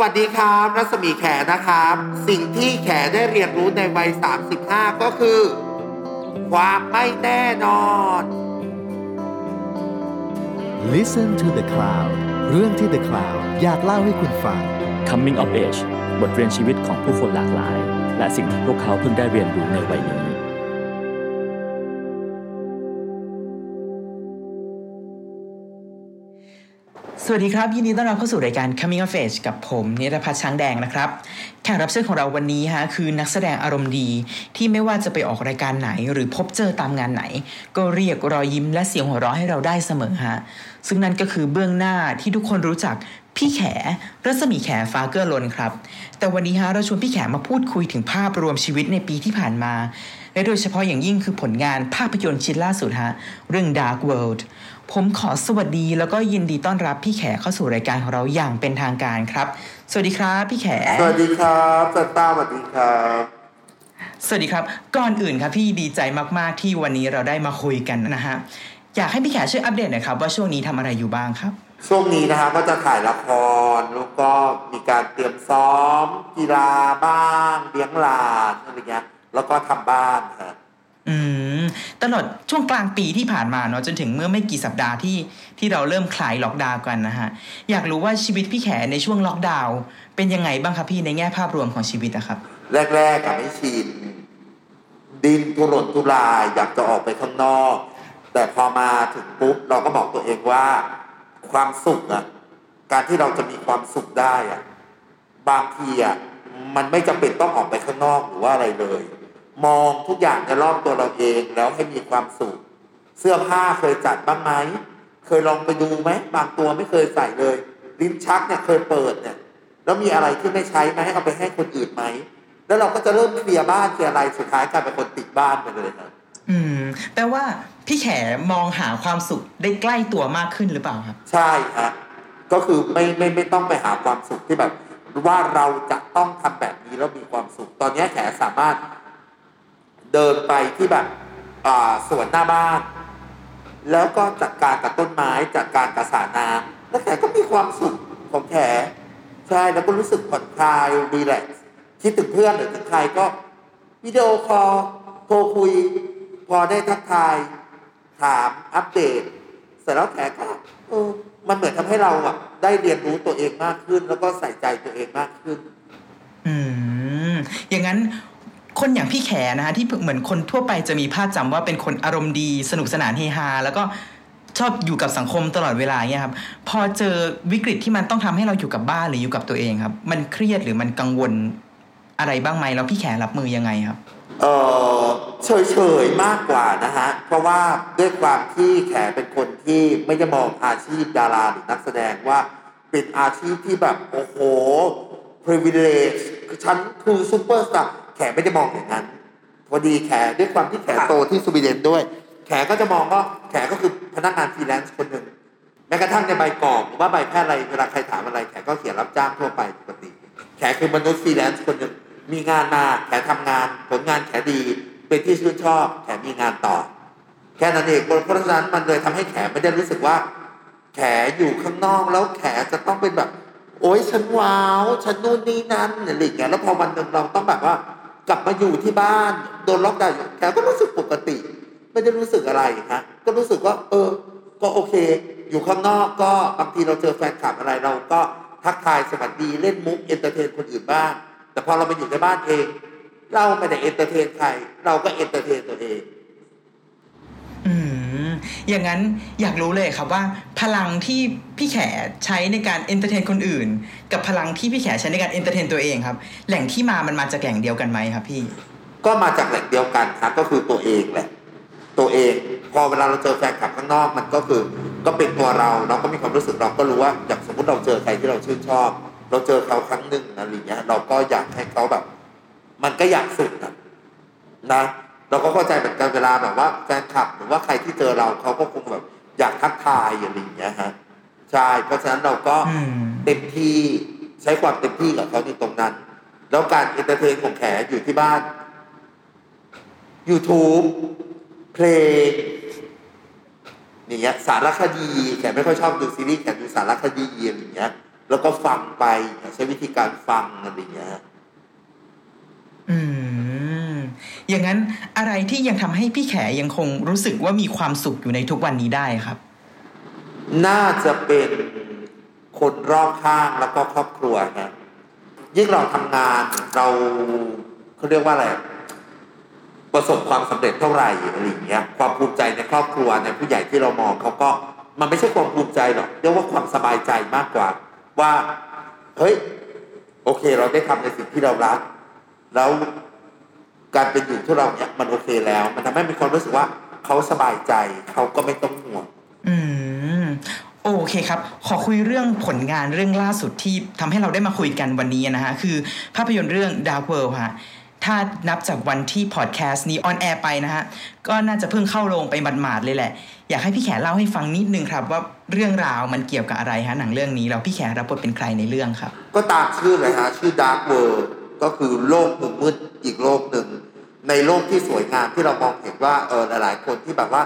วัสดีครับรัศมีแขนะครับ สิ่งที่แขได้เรียนรู้ในวัย 35 ก็คือ ความไม่แน่นอน Listen to the Cloud เรื่องที่ The Cloud อยากเล่าให้คุณฟัง Coming of Age บทเรียนชีวิตของผู้คนหลากหลาย และสิ่งที่พวกเขาเพิ่งได้เรียนรู้ในวัยนี้ สวัสดีครับ ยินดีต้อนรับเข้าสู่รายการ Coming of Age กับผมนิรพัฒน์ช้างแดงนะครับ แขกรับเชิญของเราวันนี้ฮะคือนักแสดงอารมณ์ดี ที่ไม่ว่าจะไปออกรายการไหน หรือพบเจอตามงานไหน ก็เรียกรอยยิ้มและเสียงหัวเราะให้เราได้เสมอฮะซึ่งนั่นก็คือเบื้องหน้าที่ทุกคนรู้จักพี่แขรัศมีแขฟ้าเกื้อล้นครับ แต่วันนี้ฮะเราชวนพี่แขมาพูดคุยถึงภาพรวมชีวิตในปีที่ผ่านมาและโดยเฉพาะอย่างยิ่งคือผลงานภาพยนตร์ชิ้นล่าสุดฮะเรื่อง Dark World ผมขอสวัสดีแล้วก็ยินดีต้อนรับพี่แขเข้าสู่รายการของเราอย่างเป็นทางการครับ สวัสดีครับพี่แข สวัสดีครับจันต้าสวัสดีครับ สวัสดีครับ ก่อนอื่นครับพี่ดีใจมาก ๆ ที่วันนี้เราได้มาคุยกันนะฮะ อยากให้พี่แขช่วยอัปเดตหน่อยครับว่าช่วงนี้ทำอะไรอยู่บ้างครับ ช่วงนี้นะฮะก็จะถ่ายละครแล้วก็มีการเตรียมซ้อม กีฬาบ้างเลี้ยงหลานอะไรเงี้ยแล้วก็ทำบ้านฮะ อืมตลอดช่วงกลางปีที่ผ่านมาเนาะจนถึงเมื่อไม่กี่สัปดาห์ที่ที่เราเริ่มคลายล็อกดาวน์กันนะฮะอยากรู้ว่าชีวิตพี่แขในช่วงล็อกดาวน์เป็นยังไงบ้างครับพี่ในแง่ภาพรวมของชีวิตอะครับ แรกๆอะไม่ชินดินทุรนทุรายอยากจะออกไปข้างนอก แต่พอมาถึงปุ๊บเราก็บอกตัวเองว่าความสุขอะการที่เราจะมีความสุขได้อะบางทีอะมันไม่จำเป็นต้องออกไปข้างนอกหรือว่าอะไรเลย มองทุกอย่างในรอบตัวเราเองแล้วให้มีความสุข เสื้อผ้าเคยจัดบ้างไหม เคยลองไปดูไหม บางตัวไม่เคยใส่เลย ลิ้นชักเนี่ยเคยเปิดเนี่ย แล้วมีอะไรที่ไม่ใช้ไหมให้เอาไปให้คนอื่นไหม แล้วเราก็จะเริ่มเคลียร์บ้านเคลียร์อะไรสุดท้ายกลายเป็นคนติดบ้านไปเลยครับอืมแปลว่าพี่แขมองหาความสุขได้ใกล้ตัวมากขึ้นหรือเปล่าครับ ใช่ฮะก็คือไม่ไม่ไม่ต้องไปหาความสุขที่แบบ ว่าเราจะต้องทำแบบนี้แล้วมีความสุข ตอนนี้แขสามารถ เดินไปที่แบบสวนหน้าบ้าน แล้วก็จัดการกับต้นไม้จัดการกับสระน้ำแล้วแขก็มีความสุขของแขใช่แล้วก็รู้สึกผ่อนคลายรีแลกคิดถึงเพื่อนหรือถึงใครก็วิดีโอคอลโทรคุย พอได้ทักทาย ถามอัปเดตเสร็จแล้วแขก็เออมันเหมือนทำให้เราอะได้เรียนรู้ตัวเองมากขึ้น แล้วก็ใส่ใจตัวเองมากขึ้น อืมอย่างนั้น คนอย่างพี่แขนะฮะที่เหมือนคนทั่วไปจะมีภาพจำว่าเป็นคนอารมณ์ดีสนุกสนานเฮฮาแล้วก็ชอบอยู่กับสังคมตลอดเวลาเนี่ยครับพอเจอวิกฤตที่มันต้องทำให้เราอยู่กับบ้านหรืออยู่กับตัวเองครับ มันเครียดหรือมันกังวลอะไรบ้างไหมแล้วพี่แขรับมือยังไงครับเออเฉยเฉยๆมากกว่านะฮะเพราะว่าด้วยความที่แขเป็นคนที่ไม่ได้มองอาชีพดาราหรือนักแสดงว่าเป็นอาชีพที่แบบโอ้โห privilege ฉันคือซูเปอร์สตาร์ แขไม่ได้มองอย่างนั้นพอดีแขด้วยความที่แขโตที่สวีเดนด้วย แขก็จะมองว่าแขก็คือพนักงานฟรีแลนซ์คนหนึ่งแม้กระทั่งในใบกรอกหรือว่าใบแพทย์อะไรเวลาใครถามอะไรแขก็เขียนรับจ้างทั่วไปปกติ แขคือมนุษย์ฟรีแลนซ์คนหนึ่งมีงานมาแขทำงาน ผลงานแขดี เป็นที่ชื่นชอบแขมีงานต่อ แค่นั้นเองเพราะฉะนั้นมันเลยทำให้แขไม่ได้รู้สึกว่า แขอยู่ข้างนอกแล้วแขจะต้องเป็นแบบ โอ๊ยฉันว้าวฉันนู่นนี่นั่นอะไรอย่างเงี้ยแล้วพอวันหนึ่งเราต้องแบบว่า กลับมาอยู่ที่บ้านโดนล็อกดาวน์อยู่แขก็รู้สึกปกติ ไม่ได้รู้สึกอะไรฮะก็รู้สึกว่า เออ ก็โอเค อยู่ข้างนอกก็บางทีเราเจอแฟนคลับอะไรเราก็ทักทายสวัสดีเล่นมุก entertain คนอื่นบ้าง แต่พอเราไปอยู่ในบ้านเอง เราไม่ได้ entertain ใคร เราก็ entertain ตัวเอง อืม อย่างนั้นอยากรู้เลยครับว่าพลังที่พี่แขใช้ในการ entertain คนอื่น กับพลังที่พี่แขใช้ในการ entertain ตัวเองครับ แหล่งที่มามันมาจากแหล่งเดียวกันไหมครับพี่ ก็มาจากแหล่งเดียวกันครับก็คือตัวเองแหละตัวเอง พอเวลาเราเจอแฟนคลับข้างนอกมันก็คือ ก็เป็นตัวเราเราก็มีความรู้สึกเราก็รู้ว่าอย่างสมมติเราเจอใครที่เราชื่นชอบ เราเจอเขาครั้งหนึ่งอะไรอย่างเงี้ยเราก็อยากให้เขาแบบ มันก็อยากสุดนะนะ เราก็เข้าใจเหมือนกันเวลาแบบว่าแฟนคลับหรือว่าใครที่เจอเราเขาก็คงแบบอยากทักทายอะไรอย่างเงี้ยฮะใช่เพราะฉะนั้นเราก็อืมเต็มที่ใช้ความเต็มที่กับเขาในตรงนั้น แล้วการ entertain ของแขอยู่ที่บ้าน YouTube เพลงอย่างเงี้ยสารคดีแขไม่ค่อยชอบดูซีรีส์แขดูสารคดีอะไรอย่างเงี้ยแล้วก็ฟังไปใช้วิธีการฟังอะไรอย่างเงี้ย อืม อย่างนั้นอะไรที่ยังทำให้พี่แขยังคงรู้สึกว่ามีความสุขอยู่ในทุกวันนี้ได้ครับ น่าจะเป็นคนรอบข้างแล้วก็ครอบครัวครับยิ่งเราทำงานเราเขาเรียกว่าอะไรประสบความสำเร็จเท่าไหร่อะไรอย่างเงี้ยความภูมิใจในครอบครัวในผู้ใหญ่ที่เรามองเขาก็มันไม่ใช่ความภูมิใจหรอกเรียกว่าความสบายใจมากกว่า ว่า เฮ้ย โอเค เราได้ทำในสิ่งที่เรารัก แล้วการเป็นอยู่ที่เราเนี่ยมันโอเคแล้ว มันทำให้มีความรู้สึกว่าเขาสบายใจเขาก็ไม่ต้องห่วงอืมโอเคครับ ขอคุยเรื่องผลงานเรื่องล่าสุดที่ทำให้เราได้มาคุยกันวันนี้นะฮะคือภาพยนตร์เรื่อง Dark World ฮะถ้านับจากวันที่พอดแคสต์นี้ออนแอร์ไปนะฮะ ก็น่าจะเพิ่งเข้าโรงไปหมาดๆเลยแหละ อยากให้พี่แขเล่าให้ฟังนิดนึงครับ ว่าเรื่องราวมันเกี่ยวกับอะไรฮะหนังเรื่องนี้แล้วพี่แขรับบทเป็นใครในเรื่องครับ ก็ตามชื่อเลยฮะ ชื่อ Dark World ก็คือโลกมุมมืดอีกโลกหนึ่ง ในโลกที่สวยงามที่เรามองเห็นว่าเออหลายๆ คนที่แบบว่า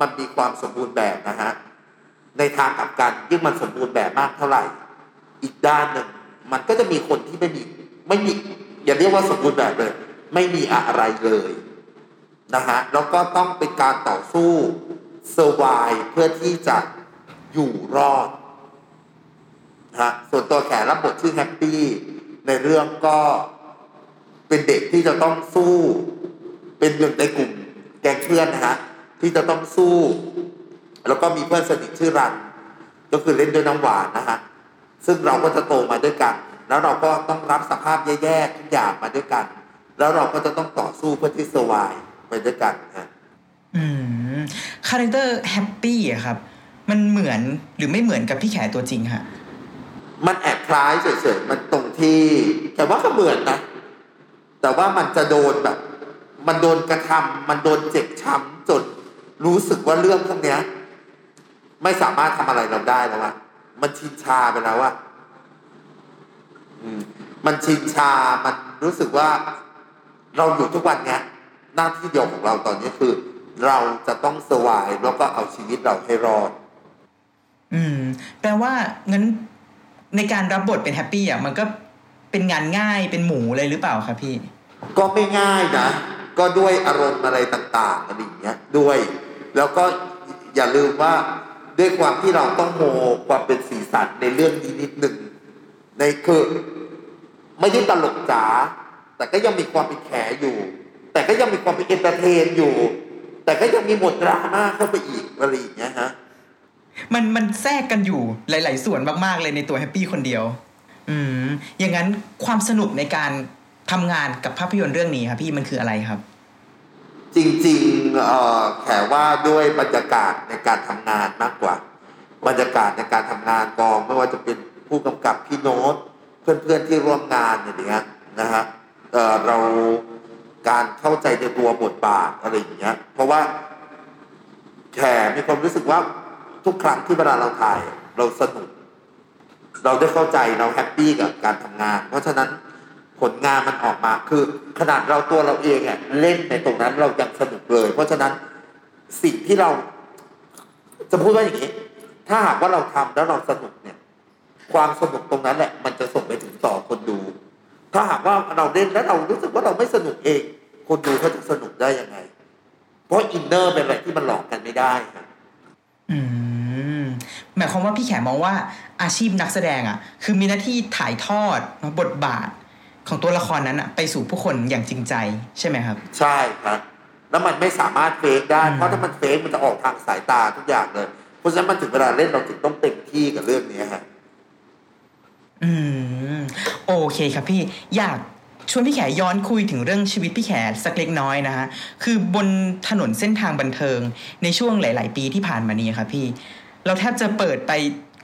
มันมีความสมบูรณ์แบบนะฮะในทางกลับกันยิ่งมันสมบูรณ์แบบมากเท่าไหร่ อีกด้านหนึ่งมันก็จะมีคนที่ไม่มีไม่มีอย่าเรียกว่าสมบูรณ์แบบเลย ไม่มีอะไรเลยนะฮะแล้วก็ต้องเป็นการต่อสู้เซอร์ไวเพื่อที่จะอยู่รอดนะฮะส่วนตัวแขรับบทชื่อแฮปปี้ ในเรื่องก็เป็นเด็กที่จะต้องสู้ เป็นหนึ่งในกลุ่มแก๊งเพื่อนนะฮะที่จะต้องสู้ แล้วก็มีเพื่อนสนิทชื่อรัน ก็คือเล่นด้วยน้ำหวานนะฮะซึ่งเราก็จะโตมาด้วยกัน แล้วเราก็ต้องรับสภาพแย่ๆทุกอย่างมาด้วยกัน แล้วเราก็จะต้องต่อสู้เพื่อที่สวายไปด้วยกันฮะอืม character แฮปปี้อะครับ มันเหมือนหรือไม่เหมือนกับพี่แขตัวจริงฮะ มันแอบคล้ายเฉยๆ มันตรงที่แต่ว่าก็เหมือนนะ แต่ว่ามันจะโดนแบบ มันโดนกระทำมันโดนเจ็บช้ำจนรู้สึกว่าเรื่องพวกเนี้ย ไม่สามารถทำอะไรเราได้แล้วอะมันชินชาไปแล้วอะมมันชินชา มันรู้สึกว่า เราอยู่ทุกวันเนี้ยหน้าที่เดียวของเราตอนนี้คือ เราจะต้องสวายแล้วก็เอาชีวิตเราให้รอด อืมแปลว่างั้น ในการรับบทเป็นแฮปปี้อะมันก็เป็นงานง่ายเป็นหมูเลยหรือเปล่าครับพี่ ก็ไม่ง่ายนะ ก็ด้วยอารมณ์อะไรต่างๆอะไรอย่างเงี้ยด้วย แล้วก็อย่าลืมว่าด้วยความที่เราต้องโมความเป็นสีสันในเรื่องนี้นิดหนึ่งในคือไม่ได้ตลกจ๋าแต่ก็ยังมีความเป็นแขอยู่ แต่ก็ยังมีความเป็น entertain อยู่ แต่ก็ยังมีหมดดราม่าเข้าไปอีกอะไรอย่างเงี้ยฮะ มันมันแทรกกันอยู่หลาย ๆ ส่วนมากๆเลยในตัวแฮปปี้คนเดียว อืมอย่างนั้นความสนุกในการทำงานกับภาพยนตร์เรื่องนี้ครับพี่มันคืออะไรครับ จริงๆเอ่อแขว่าด้วยบรรยากาศในการทำงานมากกว่า บรรยากาศในการทำงานกองไม่ว่าจะเป็นผู้กำกับพี่โน้ตเพื่อนๆที่ร่วมงานอย่างเงี้ยนะฮะเอ่อเราการเข้าใจในตัวบทบาทอะไรอย่างเงี้ย เพราะว่าแขมีความรู้สึกว่า ทุกครั้งที่เวลาเราถ่าย เราสนุก เราได้เข้าใจเราแฮปปี้กับการทำงาน เพราะฉะนั้นผลงานมันออกมาคือขนาดเราตัวเราเองอะเล่นในตรงนั้นเรายังสนุกเลย เพราะฉะนั้นสิ่งที่เราจะพูดว่าอย่างนี้ ถ้าหากว่าเราทำแล้วเราสนุกเนี่ย ความสนุกตรงนั้นแหละ มันจะส่งไปถึงต่อคนดู ถ้าหากว่าเราเล่นแล้วเรารู้สึกว่าเราไม่สนุกเอง คนดูเขาจะสนุกได้ยังไง เพราะอินเนอร์เป็นอะไรที่มันหลอกกันไม่ได้ครับอืม หมายความว่าพี่แขมองว่าอาชีพนักแสดงอะ คือมีหน้าที่ถ่ายทอดบทบาทของตัวละครนั้นอะไปสู่ผู้คนอย่างจริงใจใช่ไหมครับ ใช่ครับแล้วมันไม่สามารถเฟกได้อืมเพราะถ้ามันเฟกมันจะออกทางสายตาทุกอย่างเลย เพราะฉะนั้นมันถึงเวลาเล่นเราถึงต้องเต็มที่กับเรื่องนี้ฮะอืมโอเคครับพี่อยากชวนพี่แขย้อนคุยถึงเรื่องชีวิตพี่แขสักเล็กน้อยนะฮะคือบนถนนเส้นทางบันเทิงในช่วงหลาย ๆ ปีที่ผ่านมานี้ครับพี่ เราแทบจะเปิดไป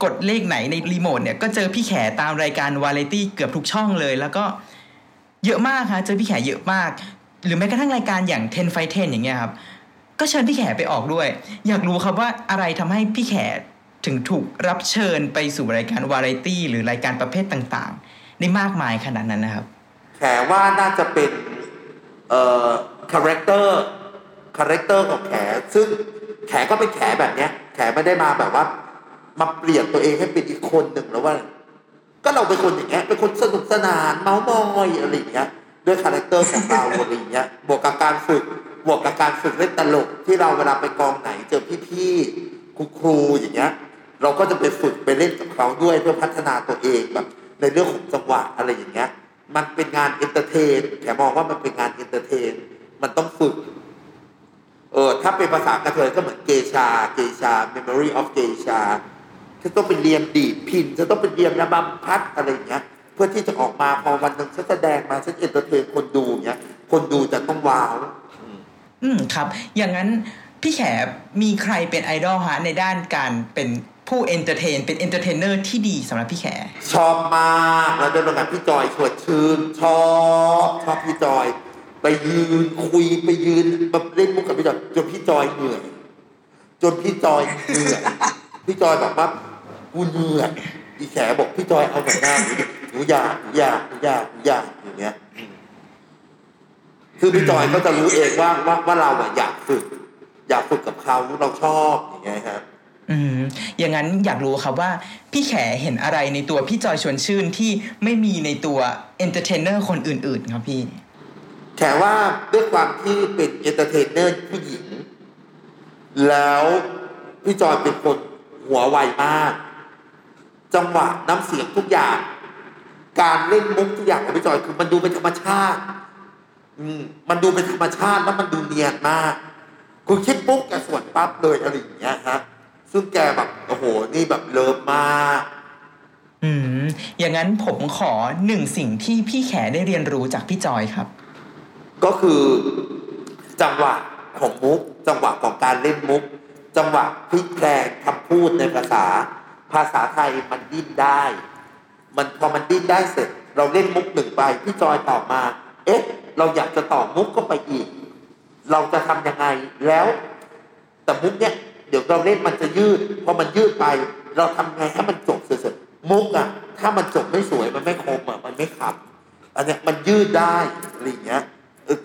กดเลขไหนในรีโมทเนี่ยก็เจอพี่แขตามรายการวาไรตี้เกือบทุกช่องเลย แล้วก็เยอะมากฮะเจอพี่แขเยอะมาก หรือแม้กระทั่งรายการอย่าง10 f i 10อย่างเงี้ยครับ ก็เชิญพี่แขไปออกด้วย อยากรู้ครับว่าอะไรทำให้พี่แขถึงถูกรับเชิญไปสู่รายการวาไรตี้หรือรายการประเภทต่างๆได้มากมายขนาดนั้นนะครับแขว่าน่าจะเป็นเอ่อ character character ของแขซึ่ง แขก็เป็นแขแบบเนี้ย แขไม่ได้มาแบบว่า มาเปลี่ยนตัวเองให้เป็นอีกคนหนึ่งแล้วว่า ก็เราเป็นคนอย่างเงี้ยเป็นคนสนุกสนานเมาส์มอยอะไรอย่างเงี้ยด้วย character ของเราอะไรอย่างเงี้ยบวกกับการฝึกบวกกับการฝึกเล่นตลกที่เราเวลาไปกองไหนเจอพี่ๆครูครูๆอย่างเงี้ย เราก็จะไปฝึกไปเล่นกับเขาด้วยเพื่อพัฒนาตัวเองแบบในเรื่องของจังหวะอะไรอย่างเงี้ย มันเป็นงาน entertain แขมองว่ามันเป็นงาน entertain มันต้องฝึก เออถ้าเป็นภาษากระเทยก็เหมือนเกชา เกชา memory of เกชาฉันต้องไปเรียนดีดพินฉันต้องไปเรียนระบำพัดอะไรอย่างเงี้ย เพื่อที่จะออกมาพอวันหนึ่งฉันแสดงมาฉัน entertain คนดูเงี้ย คนดูจะต้อง wowอืมครับ อย่างนั้นพี่แขมีใครเป็นไอดอลฮะในด้านการเป็นผู้ entertain เป็น entertainer ที่ดีสำหรับพี่แข ชอบมากแล้วได้ร่วมงานพี่จอยชวนชื่นชอบชอบพี่จอย ไปยืนคุยไปยืนแบบเล่นมุกกับพี่จอยจนพี่จอยเหนื่อยจนพี่จอยเหนื่อยพี่จอยบอกว่ากูเหนื่อยอีแขบอกพี่จอยเอาหน่หน้าหนูดิหนูอยากหนูอยากหนูอยากหนูอยากอย่างเงี้ย คือพี่จอยก็จะรู้เองว่าว่าว่าเราอะอยากฝึก อยากฝึกกับเขาเราชอบอย่างเงี้ยครับอืมอย่างนั้นอยากรู้ครับว่า พี่แขเห็นอะไรในตัวพี่จอยชวนชื่นที่ไม่มีในตัว entertainerนเนอร์คนอื่น ๆ ครับพี่ แขว่าด้วยความที่เป็น entertainer ผู้หญิง แล้วพี่จอยเป็นคนหัวไวมาก จังหวะน้ำเสียงทุกอย่าง การเล่นมุกทุกอย่างของพี่จอยคือมันดูเป็นธรรมชาติ อืมมันดูเป็นธรรมชาติแล้วมันดูเนียนมากคือคิดปุ๊บแกสวนปั๊บเลยอะไรอย่างเงี้ยฮะซึ่งแกแบบโอ้โหนี่แบบเลิฟมากอืมอย่างนั้นผมขอหนึ่งสิ่งที่พี่แขได้เรียนรู้จากพี่จอยครับ ก็คือจังหวะของมุก จังหวะของการเล่นมุก จังหวะพลิกแปลงคำพูดในภาษา ภาษาไทยมันดิ้นได้ มันพอมันดิ้นได้เสร็จ เราเล่นมุกหนึ่งไปพี่จอยตอบมา เอ๊ะ เราอยากจะต่อมุกก็ไปอีก เราจะทำยังไงแล้ว แต่มุกเนี้ยเดี๋ยวเราเล่นมันจะยืดพอมันยืดไป เราทำไงให้มันจบเสร็จๆมุกอะถ้ามันจบไม่สวยมันไม่คมอะมันไม่ขำอันเนี้ยมันยืดได้อะไรเงี้ย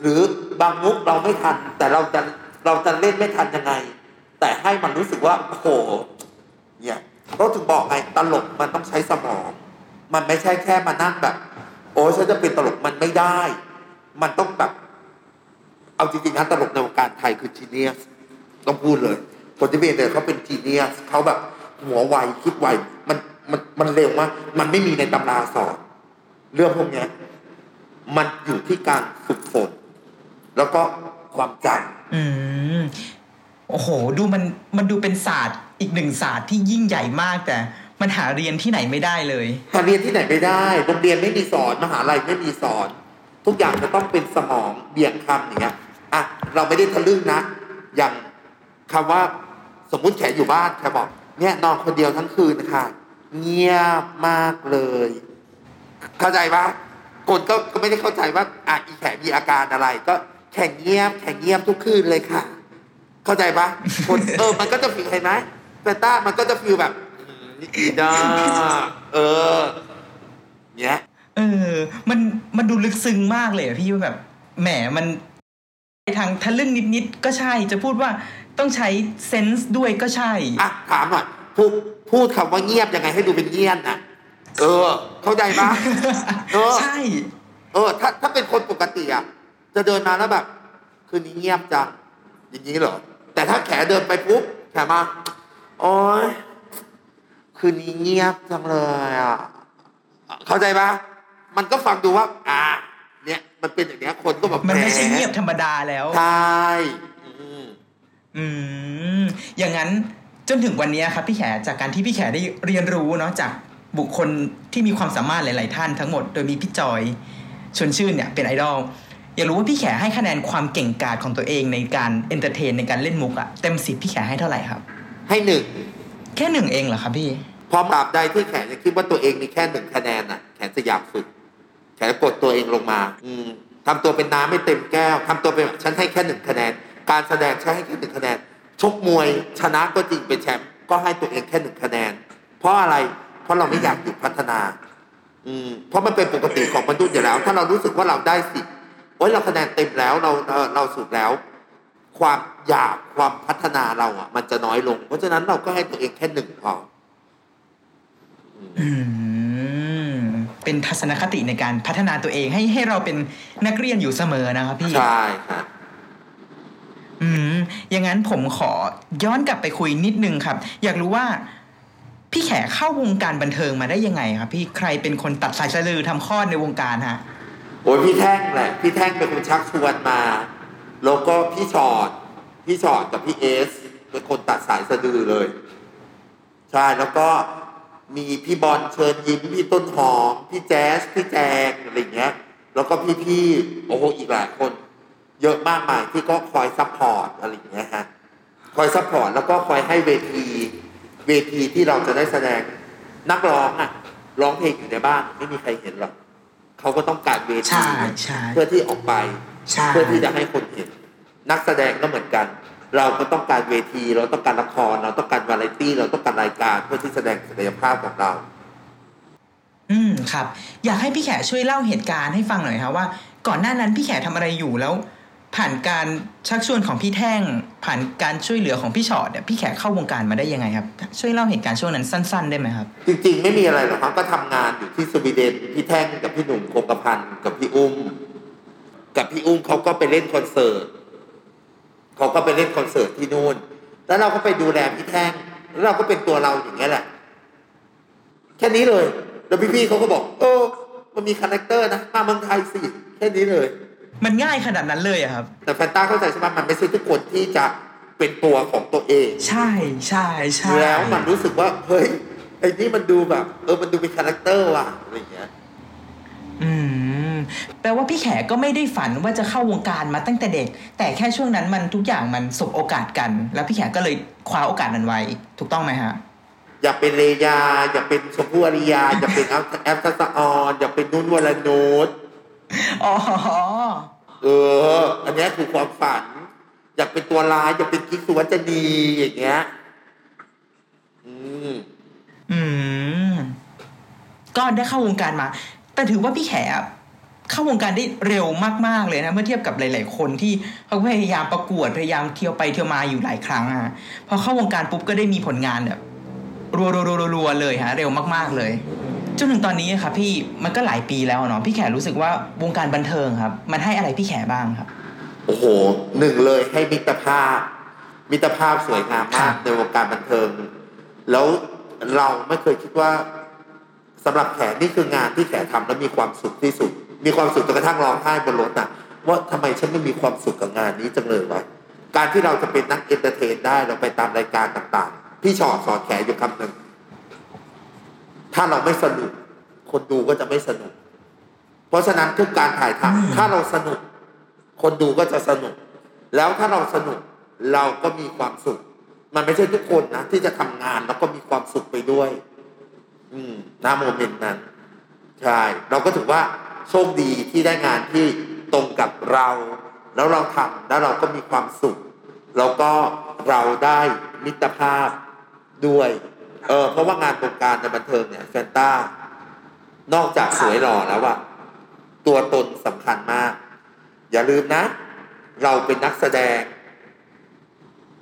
หรือบางมุกเราไม่ทัน แต่เราจะเราจะเล่นไม่ทันยังไง แต่ให้มันรู้สึกว่าโอ้โหเนี่ยก็ถึงบอกไงตลกมันต้องใช้สมอง มันไม่ใช่แค่มานั่งแบบ โอ้ฉันจะเป็นตลกมันไม่ได้ มันต้องแบบเอาจริงๆนะตลกในวงการไทยคือจีเนียสต้องพูดเลยคนที่เป็นเนี่ยเขาเป็นจีเนียสเขาแบบหัวไวคิดไวมันมันมันเร็วมากมันไม่มีในตำราสอนเรื่องพวกนี้ มันอยู่ที่การฝึกฝนแล้วก็ความจอืมโอ้โห ดูมันมันดูเป็นศาสตร์อีกหนึ่งศาสตร์ที่ยิ่งใหญ่มากแต่ มันหาเรียนที่ไหนไม่ได้เลยำหาเรียนที่ไหนไม่ได้โรงเรียนไม่มีสอนมหาลัยไม่มีสอน ทุกอย่างจะต้องเป็นสมองเบี่ยงคำอย่างเงี้ยอะเราไม่ได้ทะลึ่งนะ อย่างคำว่าสมมุติแขอยู่บ้านแขบอก เนี่ยนอนคนเดียวทั้งคืนค่ะ เงียบมากเลย เข้าใจปะ คนก็ก็ไม่ได้เข้าใจว่าอะอีแขมีอาการอะไร ก็แข่งเงียบ แข่งเงียบทุกคืนเลยค่ะ เข้าใจปะคนเออ มันก็จะฟีลเห็นไหมเฟต้ามันก็จะฟีลแบบอืมนี่อีด้าเออเนี้ยเออ มันมันดูลึกซึ้งมากเลยอะพี่ว่าแบบแหมมันทางทะลึ่งนิดๆก็ใช่จะพูดว่าต้องใช้เซนส์ด้วยก็ใช่อะถามหน่อยพูดพูดคำว่าเงียบยังไงให้ดูเป็นเงียบนะ เออ เข้าใจปะเออใช่ เออ ถ้าถ้าเป็นคนปกติอะ จะเดินมาแล้วแบบ คืนนี้เงียบจังอย่างนี้เหรอ แต่ถ้าแขเดินไปปุ๊บแขมาโอ้ยคืนนี้เงียบจังเลยอะ เข้าใจปะมันก็ฟังดูว่า อ่า เนี่ย มันเป็นอย่างเนี้ยคนก็แบบมันไม่ใช่แหเงียบธรรมดาแล้วใช่อืมอืม อย่างนั้นจนถึงวันนี้ครับพี่แขจากการที่พี่แขได้เรียนรู้เนาะจาก บุคคลที่มีความสามารถหลาย ๆ ท่านทั้งหมด โดยมีพี่จอยชวนชื่นเนี่ยเป็นไอดอลอยากรู้ว่าพี่แขให้คะแนนความเก่งกาจของตัวเองในการ entertain ในการเล่นมุกอะเต็มสิบพี่แขให้เท่าไหร่ครับ ให้หนึ่งแค่หนึ่งเองเหรอครับพี่พอตราบใดที่แขนจะคิดว่าตัวเองมีแค่หนึ่งคะแนนน่ะแขนจะอยากฝึก แขนกดตัวเองลงมา อืมทำตัวเป็นน้ำไม่เต็มแก้วทำตัวเป็นแบบฉันให้แค่หนึ่งคะแนน การแสดงฉันให้แค่หนึ่งคะแนนชกมวยชนะก็จริงเป็นแชมป์ก็ให้ตัวเองแค่หนึ่งคะแนน เพราะอะไรเพ ราะเราไม่อยากหยุดพัฒนา อืมเพราะมันเป็นปกติของมนุษย์อยู่แล้ว ถ้าเรารู้สึกว่าเราได้สิบโอ้ยเราคะแนนเต็มแล้วเราเราเราสุดแล้ว ความอยากความพัฒนาเราอะ มันจะน้อยลง เพราะฉะนั้นเราก็ให้ตัวเองแค่หนึ่งพออืมเป็นทัศนคติในการพัฒนาตัวเองให้ให้เราเป็นนักเรียนอยู่เสมอนะครับพี่ใช่ครับอืมอย่างนั้นผมขอย้อนกลับไปคุยนิดนึงครับ อยากรู้ว่า พี่แขเข้าวงการบันเทิงมาได้ยังไงครับพี่ใครเป็นคนตัดสายสะดือทำคลอดในวงการฮะโอ้ยพี่แท่งแหละพี่แท่งเป็นคนชักชวนมา แล้วก็พี่ชอดพี่ชอดกับพี่เอสเป็นคนตัดสายสะดือเลยใช่แล้วก็มีพี่บอลเชิญยิ้มพี่ต้นหอมพี่แจ๊สพี่แจงอะไรเงี้ย แล้วก็พี่ๆโอ้โหอีกหลายคน เยอะมากมายที่ก็คอย support อะไรเงี้ยฮะคอย support แล้วก็คอยให้เวที เวทีที่เราจะได้แสดงนักร้องอะร้องเพลงอยู่ในบ้าน ไม่มีใครเห็นหรอกเขาก็ต้องการเวใช่ทีใช่เพื่อที่ออกไปใช่เพื่อที่จะให้คนเห็น นักแสดงก็เหมือนกัน เราก็ต้องการเวที เราต้องการละคร เราต้องการวาไรตี้ เราต้องการรายการ เพื่อที่แสดงศักยภาพของเรา อืมครับ อยากให้พี่แขช่วยเล่าเหตุการณ์ให้ฟังหน่อยครับว่า ก่อนหน้านั้นพี่แขทำอะไรอยู่แล้ว ผ่านการชักชวนของพี่แท่ง ผ่านการช่วยเหลือของพี่ชอดเนี่ยพี่แขเข้าวงการมาได้ยังไงครับ ช่วยเล่าเหตุการณ์ช่วงนั้นสั้น ๆ ได้ไหมครับ จริงๆ ไม่มีอะไรหรอกครับก็ทำงานอยู่ที่สวีเดนพี่แท่งกับพี่หนุ่มคงกระพันกับพี่อุ้ม กับพี่อุ้มเขาก็ไปเล่นคอนเสิร์ตเขาก็ไปเล่นคอนเสิร์ตที่นู่น แล้วเราก็ไปดูแลพี่แท่งแล้วเราก็เป็นตัวเราอย่างเงี้ยแหละ แค่นี้เลย แล้วพี่ๆเขาก็บอก เออมันมี character นะมาเมืองไทยสิแค่นี้เลย มันง่ายขนาดนั้นเลยอะครับ แต่แฟนต้าเข้าใจใช่ไหมมันไม่ใช่ทุกคนที่จะเป็นตัวของตัวเอง ใช่ใช่ใช่แล้วมันรู้สึกว่าเฮ้ยไอ้นี่มันดูแบบ เออมันดูเป็น character ว่ะอะไรอย่างเงี้ยอืมแปลว่าพี่แขก็ไม่ได้ฝันว่าจะเข้าวงการมาตั้งแต่เด็ก แต่แค่ช่วงนั้นมันทุกอย่างมันสบโอกาสกัน แล้วพี่แขก็เลยคว้าโอกาสนั้นไว้ ถูกต้องไหมฮะอยากเป็นอารยา อยากเป็นชมพู่อารยา อยากเป็นแอฟแอฟทักษอรอยากเป็นนุ่นวรนุช อ๋อ เออ อันเนี้ยคือความฝัน อยากเป็นตัวร้ายอยากเป็นกิ๊กสุวัจนีอย่างเงี้ย อืม อืม ก็ได้เข้าวงการมา แต่ถือว่าพี่แขเข้าวงการได้เร็วมาก ๆ เลยนะ เมื่อเทียบกับหลาย ๆ คนที่เขาพยายามประกวดพยายามเที่ยวไปเที่ยวมาอยู่หลายครั้งอะพอเข้าวงการปุ๊บก็ได้มีผลงานแบบรัวๆๆๆเลยฮะ เร็วมาก ๆ เลย จนถึงตอนนี้ครับพี่มันก็หลายปีแล้วเนาะพี่แขรู้สึกว่าวงการบันเทิงครับ มันให้อะไรพี่แขบ้างครับ โอ้โหหนึ่งเลยให้มิตรภาพ มิตรภาพสวยงามมากครับในวงการบันเทิง แล้วเราไม่เคยคิดว่าสำหรับแขนี่คืองานที่แขทำแล้วมีความสุขที่สุด มีความสุขจนกระทั่งร้องไห้บนรถน่ะว่าทำไมฉันไม่มีความสุขกับงานนี้จังเลยวะการที่เราจะเป็นนัก entertain ได้เราไปตามรายการต่างๆ พี่ชอดสอนแขอยู่คำหนึ่ง ถ้าเราไม่สนุก คนดูก็จะไม่สนุก เพราะฉะนั้นทุกการถ่ายทำถ้าเราสนุก คนดูก็จะสนุก แล้วถ้าเราสนุกเราก็มีความสุข มันไม่ใช่ทุกคนนะที่จะทำงานแล้วก็มีความสุขไปด้วย อืมณโมเมนต์นั้นใช่เราก็ถือว่าโชคดีที่ได้งานที่ตรงกับเรา แล้วเราทำแล้วเราก็มีความสุข แล้วก็เราได้มิตรภาพด้วย เออเพราะว่างานวงการในบันเทิงเนี่ยแฟนต้านอกจากสวยหล่อแล้วอะตัวตนสำคัญมาก อย่าลืมนะ เราเป็นนักแสดง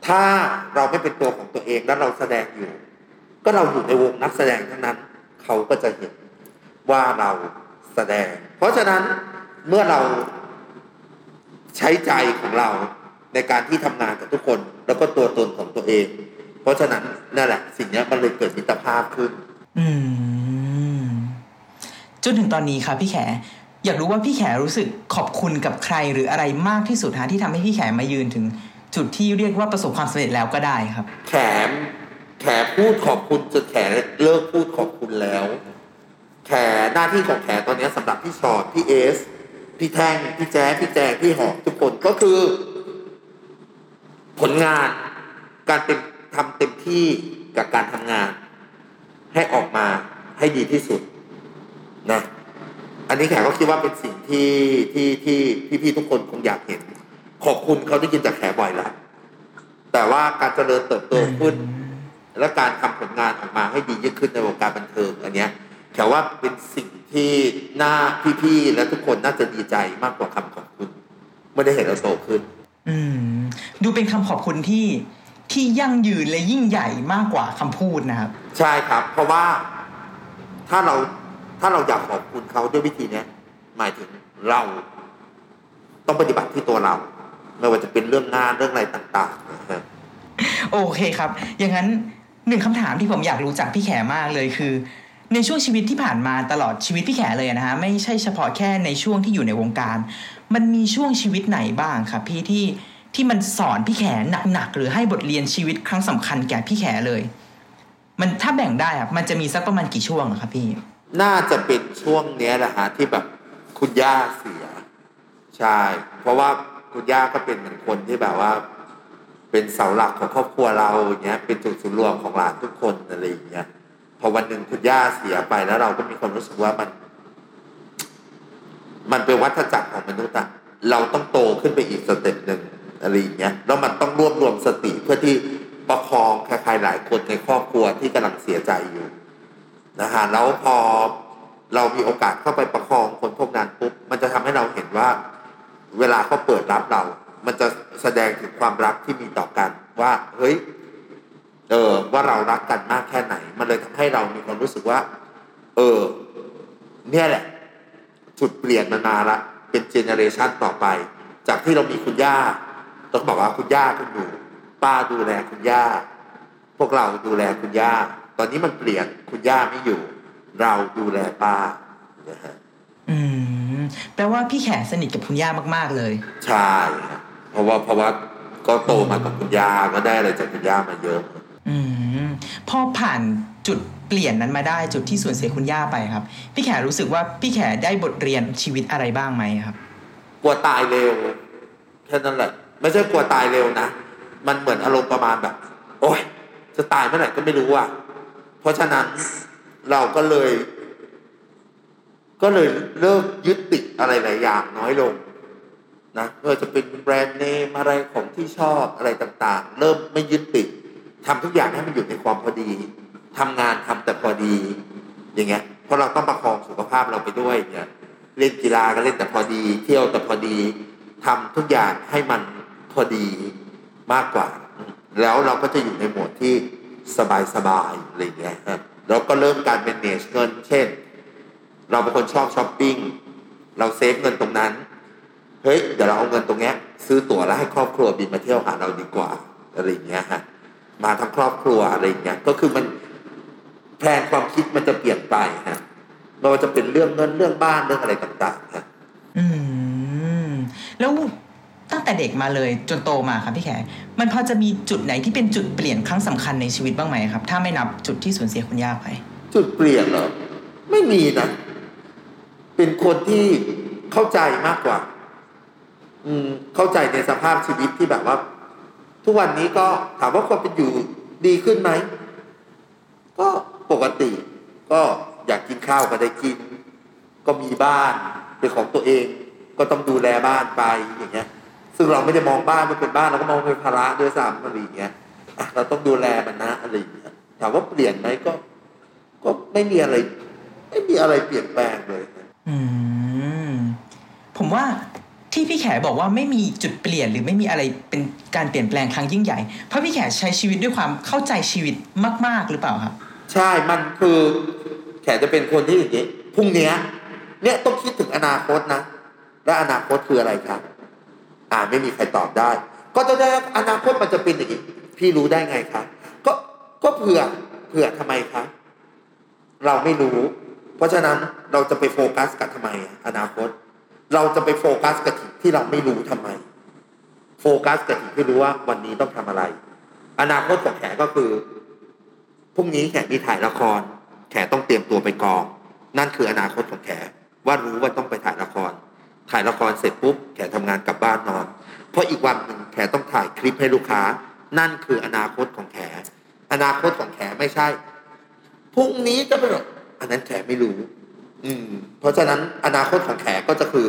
ถ้าเราไม่เป็นตัวของตัวเองแล้วเราแสดงอยู่ ก็เราอยู่ในวงนักแสดงทั้งนั้น เขาก็จะเห็นว่าเราแสดง เพราะฉะนั้นเมื่อเราใช้ใจของเราในการที่ทำงานกับทุกคน แล้วก็ตัวตนของตัวเอง ราะฉะนั้นนั่นแหละ สิ่งนี้มันเลยเกิดมิตรภาพขึ้น อืมจนถึงตอนนี้ครับพี่แข อยากรู้ว่าพี่แขรู้สึกขอบคุณกับใครหรืออะไรมากที่สุดฮะที่ทำให้พี่แขมายืนถึง จุดที่เรียกว่าประสบความสำเร็จแล้วก็ได้ครับ แขมแขพูดขอบคุณจนแขเลิกพูดขอบคุณแล้ว แขหน้าที่ของแขตอนนี้สำหรับพี่ชอดพี่เอสพี่แท่งพี่แจ๊พี่แจงพี่หอมทุกคนก็คือ ผลงานการเต็ม ทำเต็มที่กับการทำงาน ให้ออกมาให้ดีที่สุดนะอันนี้แขกก็คิดว่าเป็นสิ่งที่ที่ที่พี่ๆทุกคนคงอยากเห็น ขอบคุณเขาได้ยินจากแขบ่อยแล้วแต่ว่าการเจริญเติบโตขึ้น และการทำผลงานออกมาให้ดียิ่งขึ้นในวงการบันเทิงอันเนี้ยแขว่าเป็นสิ่งที่น่าพี่ๆและทุกคนน่าจะดีใจมากกว่าคำขอบคุณเมื่อได้เห็นเราโตขึ้น อืม ดูเป็นคำขอบคุณที่ ที่ยั่งยืนและยิ่งใหญ่มากกว่าคำพูดนะครับ ใช่ครับ เพราะว่าถ้าเราถ้าเราอยากขอบคุณเขาด้วยวิธีเนี้ยหมายถึงเราต้องปฏิบัติที่ตัวเรา ไม่ว่าจะเป็นเรื่องงานเรื่องอะไรต่างๆนะฮะโอเคครับ อย่างนั้นหนึ่งคำถามที่ผมอยากรู้จากพี่แขมากเลยคือ ในช่วงชีวิตที่ผ่านมาตลอดชีวิตพี่แขเลยนะฮะไม่ใช่เฉพาะแค่ในช่วงที่อยู่ในวงการ มันมีช่วงชีวิตไหนบ้างครับพี่ที่ ที่มันสอนพี่แขหนักๆหรือให้บทเรียนชีวิตครั้งสำคัญแก่พี่แขเลย มันถ้าแบ่งได้อะมันจะมีสักประมาณกี่ช่วงอะครับพี่ น่าจะเป็นช่วงเนี้ยแหละฮะที่แบบคุณย่าเสียใช่เพราะว่าคุณย่าก็เป็นเหมือนคนที่แบบว่า เป็นเสาหลักของครอบครัวเราอย่างเงี้ย เป็นจุดศูนย์รวมของหลานทุกคนอะไรอย่างเงี้ยพอวันหนึ่งคุณย่าเสียไปแล้วเราก็มีความรู้สึกว่ามัน มันเป็นวัฏจักรของมนุษย์อะเราต้องโตขึ้นไปอีก step หนึ่ง อะไรอย่างเงี้ยแล้วมันต้องรวบรวมสติเพื่อที่ประคองใครๆหลายคนในครอบครัวที่กำลังเสียใจอยู่นะฮะแล้วพอเรามีโอกาสเข้าไปประคองคนพวกนั้นปุ๊บมันจะทำให้เราเห็นว่า เวลาเขาเปิดรับเรา มันจะแสดงถึงความรักที่มีต่อกันว่าเฮ้ยเออว่าเรารักกันมากแค่ไหน มันเลยทำให้เรามีความรู้สึกว่า เออ เนี่ยแหละ จุดเปลี่ยนมันมาละเป็นเจเนอเรชันต่อไป จากที่เรามีคุณย่า ต้องบอกว่าคุณย่าคุณอยู่ป้าดูแลคุณย่า พวกเราดูแลคุณย่า ตอนนี้มันเปลี่ยนคุณย่าไม่อยู่ เราดูแลป้านะฮะอืมแปลว่าพี่แขสนิทกับคุณย่ามากๆเลย ใช่ครับเพราะว่าเพราะว่าก็โตมากับคุณย่าก็ได้อะไรจากคุณย่ามาเยอะ อืมพอผ่านจุดเปลี่ยนนั้นมาได้จุดที่สูญเสียคุณย่าไปครับ พี่แขรู้สึกว่าพี่แขได้บทเรียนชีวิตอะไรบ้างไหมครับกลัวตายเร็วแค่นั้นแหละ ไม่ใช่กลัวตายเร็วนะ มันเหมือนอารมณ์ประมาณแบบ โอ๊ยจะตายเมื่อไหร่ก็ไม่รู้อะ เพราะฉะนั้นเราก็เลย ก็เลยเริ่มยึดติดอะไรหลายอย่างน้อยลงนะไม่ว่าจะเป็นแบรนด์เนมอะไรของที่ชอบอะไรต่างๆ เริ่มไม่ยึดติดทำทุกอย่างให้มันอยู่ในความพอดีทำงานทำแต่พอดี อย่างเงี้ย เพราะเราต้องประคองสุขภาพเราไปด้วยเนี่ย เล่นกีฬาก็เล่นแต่พอดี เที่ยวแต่พอดีทำทุกอย่างให้มัน อดีมากกว่า แล้วเราก็จะอยู่ในโหมดที่สบายๆอะไรอย่างเงี้ยฮะแล้วก็เริ่มการ manage เงิน เช่น เราเป็นคนชอบช้อปปิ้ง เราเซฟเงินตรงนั้น เฮ้ย เดี๋ยวเราเอาเงินตรงเนี้ย ซื้อตั๋วแล้วให้ครอบครัวบินมาเที่ยวหาเราดีกว่าอะไรอย่างเงี้ยฮะ มาทั้งครอบครัวอะไรอย่างเงี้ย ก็คือมันแผนความคิดมันจะเปลี่ยนไปฮะไม่ว่าจะเป็นเรื่องเงินเรื่องบ้านเรื่องอะไรต่างๆฮะ อืม แล้ว ตั้งแต่เด็กมาเลยจนโตมาครับพี่แขมันพอจะมีจุดไหนที่เป็นจุดเปลี่ยนครั้งสำคัญในชีวิตบ้างไหมครับ ถ้าไม่นับจุดที่สูญเสียคุณย่าไป จุดเปลี่ยนเหรอไม่มีนะเป็นคนที่เข้าใจมากกว่า อืม เข้าใจในสภาพชีวิตที่แบบว่า ทุกวันนี้ก็ถามว่าความเป็นอยู่ดีขึ้นไหมก็ปกติ ก็อยากกินข้าวก็ได้กิน ก็มีบ้านเป็นของตัวเอง ก็ต้องดูแลบ้านไปอย่างเงี้ย ซึ่งเราไม่ได้มองบ้านมันเป็นบ้านเราก็มองเป็นภาระด้วยซ้ำอะไรอย่างเงี้ยอะเราต้องดูแลมันนะอะไรอย่างเงี้ยถามว่าเปลี่ยนไหมก็ ก็ไม่มีอะไร ไม่มีอะไรเปลี่ยนแปลงเลยอืมผมว่าที่พี่แขบอกว่าไม่มีจุดเปลี่ยนหรือไม่มีอะไรเป็นการเปลี่ยนแปลงครั้งยิ่งใหญ่ เพราะพี่แขใช้ชีวิตด้วยความเข้าใจชีวิตมาก ๆ หรือเปล่าครับ ใช่ มันคือแขกจะเป็นคนที่อย่างนี้พรุ่งเนี้ยเนี่ยต้องคิดถึงอนาคตนะ และอนาคตคืออะไรครับ อ่าไม่มีใครตอบได้ ก็จะได้อนาคตมันจะเป็นอย่างนี้ พี่รู้ได้ไงครับก็ก็เผื่อเผื่อทำไมครับเราไม่รู้ เพราะฉะนั้นเราจะไปโฟกัสกับทำไม อนาคต เราจะไปโฟกัสกับที่เราไม่รู้ทำไม โฟกัสกับที่รู้ว่าวันนี้ต้องทำอะไร อนาคตของแขก็คือพรุ่งนี้แขมีถ่ายละคร แขต้องเตรียมตัวไปกอง นั่นคืออนาคตของแขว่ารู้ว่าต้องไปถ่ายละคร ถ่ายละครเสร็จปุ๊บแขทำงานกลับบ้านนอน เพราะอีกวันหนึ่งแขต้องถ่ายคลิปให้ลูกค้า นั่นคืออนาคตของแข อนาคตของแขไม่ใช่พรุ่งนี้จะเป็นอันนั้นแขไม่รู้ อืม เพราะฉะนั้นอนาคตของแขก็จะคือ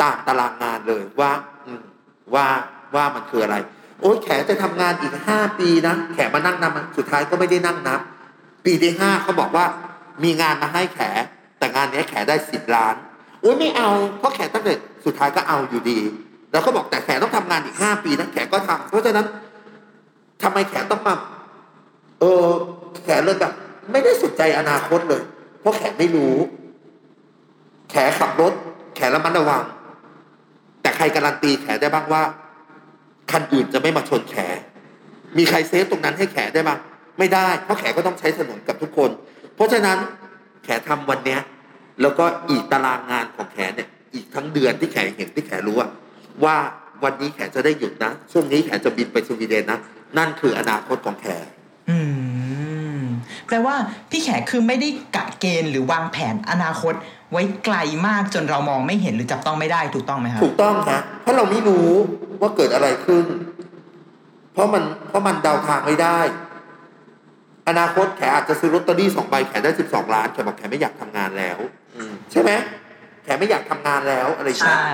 ตามตารางงานเลยว่า อืม ว่าว่ามันคืออะไร โอ้ยแขจะทำงานอีกห้าปีนะแขมานั่งนับมันสุดท้ายก็ไม่ได้นั่งนับปีที่ห้าเขาบอกว่า มีงานมาให้แข แต่งานนี้แขได้สิบล้าน อ้ยไม่เอาเพราะแขกตั้งแต่สุดท้ายก็เอาอยู่ดี แล้วก็บอกแต่แขกต้องทำงานอีกห้าปีนะแขกก็ทำเพราะฉะนั้นทำไมแขกต้องมาเออแขกเลยแบบไม่ได้สนใจอนาคตเลย เพราะแขกไม่รู้ แขกขับรถ แขกระมัดระวัง แต่ใครการันตีแขกได้บ้างว่าคันอื่นจะไม่มาชนแขกมีใครเซฟตรงนั้นให้แขกได้บ้างไม่ได้ เพราะแขกก็ต้องใช้ถนนกับทุกคน เพราะฉะนั้นแขกทำวันเนี้ย แล้วก็อีกตารางงานของแขเนี่ยอีกทั้งเดือนที่แขเห็นที่แขรู้อะว่าวันนี้แขจะได้หยุดนะ ช่วงนี้แขจะบินไปสวีเดนนะ นั่นคืออนาคตของแขอืมแปลว่าพี่แขกคือไม่ได้กะเกณฑ์หรือวางแผนอนาคต ไว้ไกลมากจนเรามองไม่เห็นหรือจับต้องไม่ได้ถูกต้องไหมครับถูกต้องนะเพราะเราไม่รู้ว่าเกิดอะไรขึ้น เพราะมันเพราะมันเดาทางไม่ได้ อนาคตแขอาจจะซื้อลอตเตอรี่สองใบแขได้สิบสองล้านแขบอกแขไม่อยากทำงานแล้วอืม ใช่ไหมแขไม่อยากทำงานแล้วอะไรอย่างเงี้ยใช่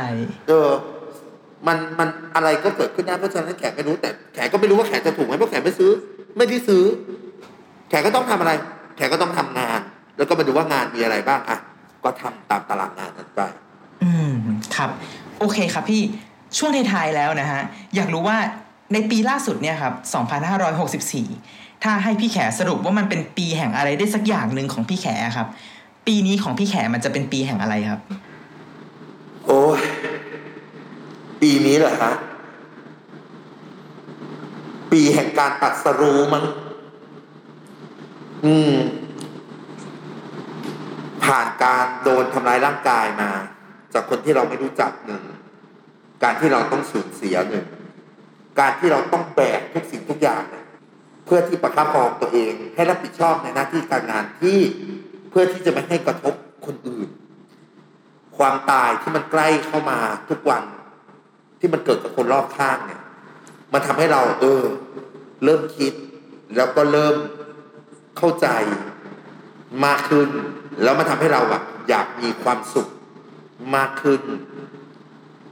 เออ มันมันอะไรก็เกิดขึ้นได้เพราะฉะนั้นแขไม่รู้แต่แขก็ไม่รู้ว่าแขจะถูกไหมเพราะแขไม่ซื้อ ไม่ได้ซื้อ แขก็ต้องทำอะไร แขก็ต้องทำงาน แล้วก็มาดูว่างานมีอะไรบ้างอะก็ทำตามตารางงานนั้นไปอืมครับ โอเคครับพี่ช่วงท้ายๆแล้วนะฮะอยากรู้ว่าในปีล่าสุดเนี่ยครับ 2564 ถ้าให้พี่แขสรุปว่ามันเป็นปีแห่งอะไรได้สักอย่างหนึ่งของพี่แขครับ ปีนี้ของพี่แขมันจะเป็นปีแห่งอะไรครับ โอ้ยปีนี้เหรอฮะปีแห่งการตัดสรู้มั้งอืม ผ่านการโดนทำร้ายร่างกายมา จากคนที่เราไม่รู้จักหนึ่ง การที่เราต้องสูญเสียหนึ่ง การที่เราต้องแบกทุกสิ่งทุกอย่าง เพื่อที่ประคับประคองตัวเอง ให้รับผิดชอบในหน้าที่การงานที่ พื่อที่จะไม่ให้กระทบคนอื่น ความตายที่มันใกล้เข้ามาทุกวัน ที่มันเกิดกับคนรอบข้างเนี่ย มันทำให้เรา เออ เริ่มคิด แล้วก็เริ่มเข้าใจมากขึ้น แล้วมันทำให้เราอะอยากมีความสุขมากขึ้น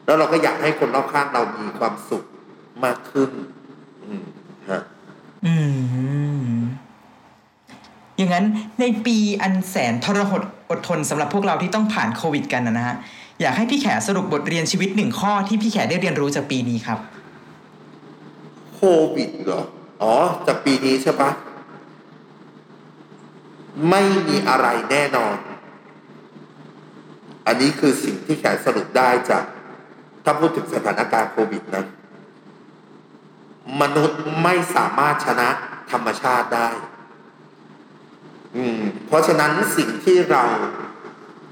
แล้วเราก็อยากให้คนรอบข้างเรามีความสุขมากขึ้น อืมฮะอืม อย่างนั้นในปีอันแสนทรหดอดทนสำหรับพวกเราที่ต้องผ่านโควิดกันนะฮะอยากให้พี่แขสรุปบทเรียนชีวิตหนึ่งข้อที่พี่แขได้เรียนรู้จากปีนี้ครับ โควิดเหรออ๋อ จากปีนี้ใช่ปะไม่มีอะไรแน่นอน อันนี้คือสิ่งที่แขสรุปได้จาก ถ้าพูดถึงสถานการณ์โควิดนะมนุษย์ไม่สามารถชนะธรรมชาติได้ เพราะฉะนั้นสิ่งที่เรา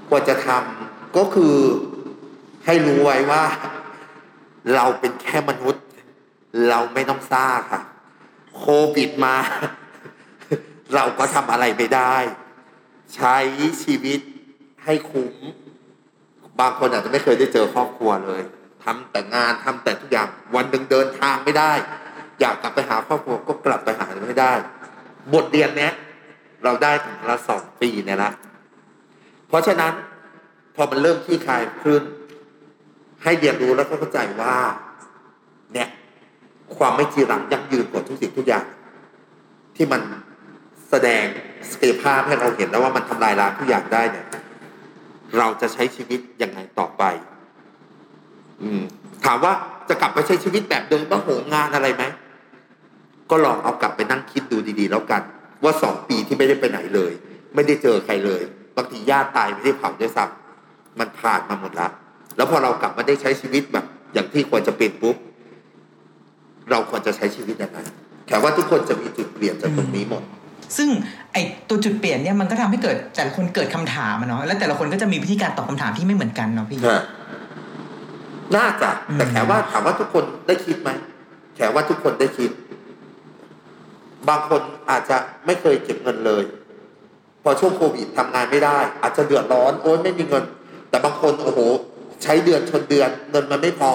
ควรจะทำก็คือให้รู้ไว้ว่า เราเป็นแค่มนุษย์ เราไม่ต้องซ่าค่ะ โควิดมา เราก็ทำอะไรไม่ได้ ใช้ชีวิตให้คุ้ม บางคนอาจจะไม่เคยได้เจอครอบครัวเลยทำแต่งานทำแต่ทุกอย่าง วันหนึ่งเดินทางไม่ได้ อยากกลับไปหาครอบครัวก็กลับไปหาไม่ได้ บทเรียนเนี้ย เราได้ละสองปีเนี่ยละ เพราะฉะนั้นพอมันเริ่มที่คลายขึ้น ให้เรียนรู้แล้วก็เข้าใจว่า เนี่ย ความไม่จีรังยั่งยืนกว่าทุกสิ่งทุกอย่าง ที่มันแสดงศักยภาพให้เราเห็นแล้วว่ามันทำลายล้างทุกอย่างได้เนี่ย เราจะใช้ชีวิตยังไงต่อไป อืม ถามว่าจะกลับไปใช้ชีวิตแบบเดิมว่าโหงงานอะไรไหมก็ลองเอากลับไปนั่งคิดดูดีๆ แล้วกัน ว่าสองปีที่ไม่ได้ไปไหนเลย ไม่ได้เจอใครเลยบางทีญาติตายไม่ได้เผาด้วยซ้ำมันผ่านมาหมดแล้วแล้วพอเรากลับมาได้ใช้ชีวิตแบบ อย่างที่ควรจะเป็นปุ๊บเราควรจะใช้ชีวิตยังไงแค่ว่าทุกคนจะมีจุดเปลี่ยนจากตรงนี้หมด ซึ่งไอตัวจุดเปลี่ยนเนี่ยมันก็ทำให้เกิดแต่ละคนเกิดคำถามอะเนาะแล้วแต่ละคนก็จะมีวิธีการตอบคำถามที่ไม่เหมือนกันเนาะพี่น่าจะแต่อืมแขว่าถามว่าทุกคนได้คิดไหมแขว่าทุกคนได้คิด บางคนอาจจะไม่เคยเก็บเงินเลย พอช่วงโควิดทำงานไม่ได้ อาจจะเดือดร้อนโอ้ยไม่มีเงิน แต่บางคนโอ้โห ใช้เดือนชนเดือน เงินมันไม่พอ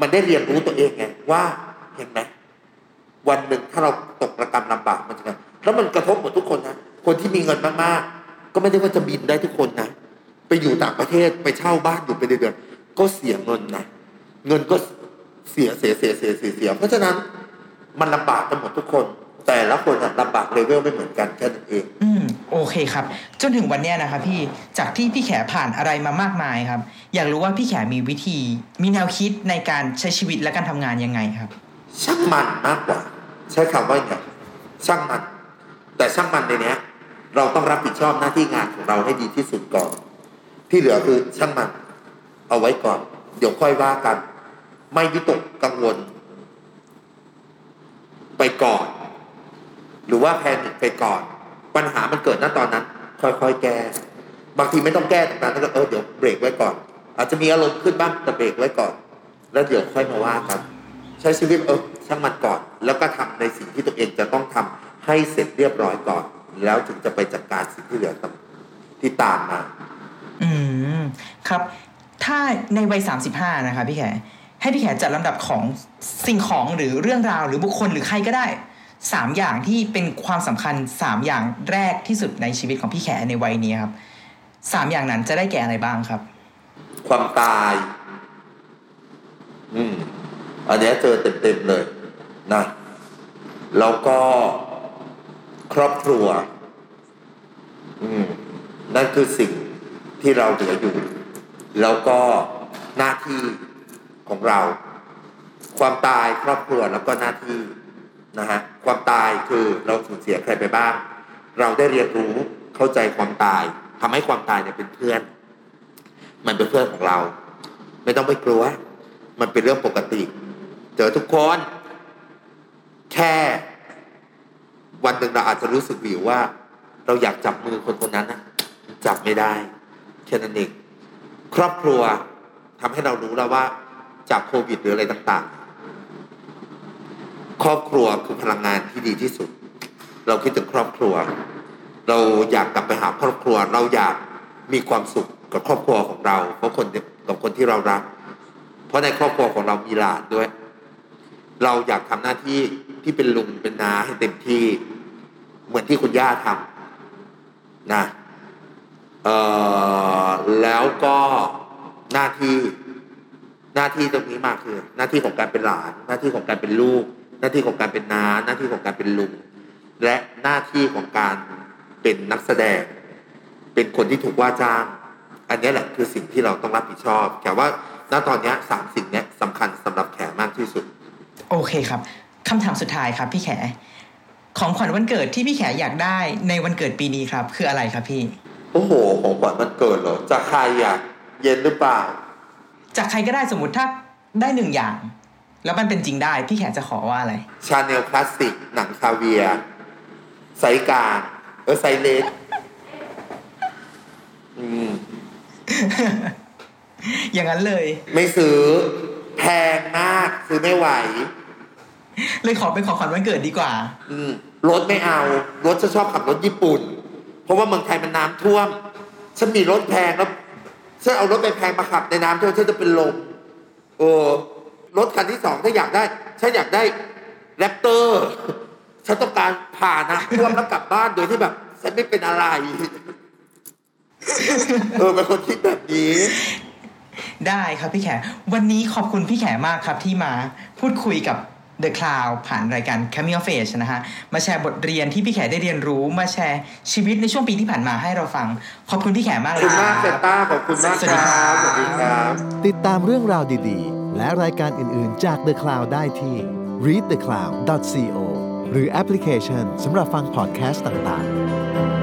มันได้เรียนรู้ตัวเองไงว่าเห็นไหมวันหนึ่งถ้าเราตกระกรรมลำบากมันจะไงแล้วมันกระทบหมดทุกคนนะคนที่มีเงินมากๆ ก็ไม่ได้ว่าจะบินได้ทุกคนนะไปอยู่ต่างประเทศไปเช่าบ้านอยู่ไปเดือนๆก็เสียเงินนะเงินก็เสียเสียเสียเสียเสียเสียเพราะฉะนั้นมันลำบากกันหมดทุกคน แต่ละคนอะลำบากเลเวลไม่เหมือนกันแค่นั้นเอง อืมโอเคครับ จนถึงวันเนี้ยนะครับพี่จากที่พี่แขผ่านอะไรมามากมายครับ อยากรู้ว่าพี่แขมีวิธี มีแนวคิดในการใช้ชีวิตและการทำงานยังไงครับ ช่างมันมากกว่า ใช้คำว่าอย่างไรช่างมัน แต่ช่างมันในเนี้ย เราต้องรับผิดชอบหน้าที่งานของเราให้ดีที่สุดก่อน ที่เหลือคือช่างมัน เอาไว้ก่อน เดี๋ยวค่อยว่ากัน ไม่วิตกกังวล ไปก่อน หรือว่าแพนิคไปก่อน ปัญหามันเกิดณตอนนั้น ค่อยๆแก้บางทีไม่ต้องแก้ตรงนั้นก็เออเดี๋ยวเบรกไว้ก่อน อาจจะมีอารมณ์ขึ้นบ้างแต่เบรกไว้ก่อน แล้วเดี๋ยวค่อยมาว่ากันใช้ชีวิตเออช่างมันก่อน แล้วก็ทำในสิ่งที่ตัวเองจะต้องทำให้เสร็จเรียบร้อยก่อน แล้วถึงจะไปจัดการสิ่งที่เหลือที่ตามมา อืมครับ ถ้าในวัย35นะคะพี่แขให้พี่แขจัดลำดับของสิ่งของหรือเรื่องราวหรือบุคคลหรือใครก็ได้ สามอย่างที่เป็นความสำคัญสามอย่างแรกที่สุดในชีวิตของพี่แขในวัยนี้ครับสามอย่างนั้นจะได้แก่อะไรบ้างครับ ความตาย อืม อันนี้เจอเต็มๆเลยนะแล้วก็ครอบครัว อืม นั่นคือสิ่งที่เราเหลืออยู่ แล้วก็หน้าที่ของเรา ความตายครอบครัวแล้วก็หน้าที่ นะฮะความตายคือเราสูญเสียใครไปบ้าง เราได้เรียนรู้เข้าใจความตายทำให้ความตายเนี่ยเป็นเพื่อน มันเป็นเพื่อนของเรา ไม่ต้องไปกลัว มันเป็นเรื่องปกติ เจอทุกคน แค่วันหนึ่งเราอาจจะรู้สึกวิวว่า เราอยากจับมือคนคนนั้นนะจับไม่ได้แค่นั้นเองครอบครัวทำให้เรารู้แล้วว่าจากโควิดหรืออะไรต่างๆ ครอบครัวคือพลังงานที่ดีที่สุด เราคิดถึงครอบครัว เราอยากกลับไปหาครอบครัว เราอยากมีความสุขกับครอบครัวของเราเพราะคนกับคนที่เรารัก เพราะในครอบครัวของเรามีหลานด้วย เราอยากทำหน้าที่ที่เป็นลุงเป็นนาให้เต็มที่เหมือนที่คุณย่าทำนะเอ่อแล้วก็หน้าที่หน้าที่ตรงนี้มากคือ หน้าที่ของการเป็นหลาน หน้าที่ของการเป็นลูก หน้าที่ของการเป็นนาหน้าที่ของการเป็นลุงและหน้าที่ของการเป็นนักแสดง เป็นคนที่ถูกว่าจ้าง อันนี้แหละคือสิ่งที่เราต้องรับผิดชอบแขว่าณตอนนี้สามสิ่งนี้สำคัญสำหรับแขมากที่สุด โอเคครับคำถามสุดท้ายครับ พี่แข ของขวัญวันเกิดที่พี่แขอยากได้ในวันเกิดปีนี้ครับ คืออะไรครับพี่โอ้โหของขวัญวันเกิดเหรอจากใครอะเย็นหรือเปล่า จากใครก็ได้สมมติถ้าได้หนึ่งอย่าง แล้วมันเป็นจริงได้ พี่แขจะขอว่าอะไร Chanel Classic หนัง caviar size กลางเออไซส์เล็กอืม อย่างนั้นเลย ไม่ซื้อ แพงมาก ซื้อไม่ไหว เลยขอเป็นของขวัญวันเกิดดีกว่า อืม รถไม่เอา รถจะชอบขับรถญี่ปุ่น เพราะว่าเมืองไทยมันน้ำท่วม ฉันมีรถแพงแล้วฉันเอารถไปแพงมาขับในน้ำท่วมฉันจะเป็นลมโอ้ รถคันที่สองถ้าอยากได้ ฉันอยากได้แรปเตอร์ ฉันต้องการผ่าน้ำท่วมแล้วกลับบ้านโดยที่แบบ ฉันไม่เป็นอะไร เออเป็นคนคิดแบบนี้ได้ครับพี่แข วันนี้ขอบคุณพี่แขมากครับที่มาพูดคุยกับ The Cloud ผ่านรายการ Coming of Age นะฮะ มาแชร์บทเรียนที่พี่แขได้เรียนรู้ มาแชร์ชีวิตในช่วงปีที่ผ่านมาให้เราฟัง ขอบคุณพี่แขมากขอบเลยคุณคมากเซรับต้าขอบคุณมากสวัสดีคครัรับบสวัสดีครับติดตามเรื่องราวดีๆ และรายการอื่น ๆ จาก The Cloud ได้ที่ readthecloud.co หรือแอปพลิเคชันสำหรับฟังพอดแคสต์ต่าง ๆ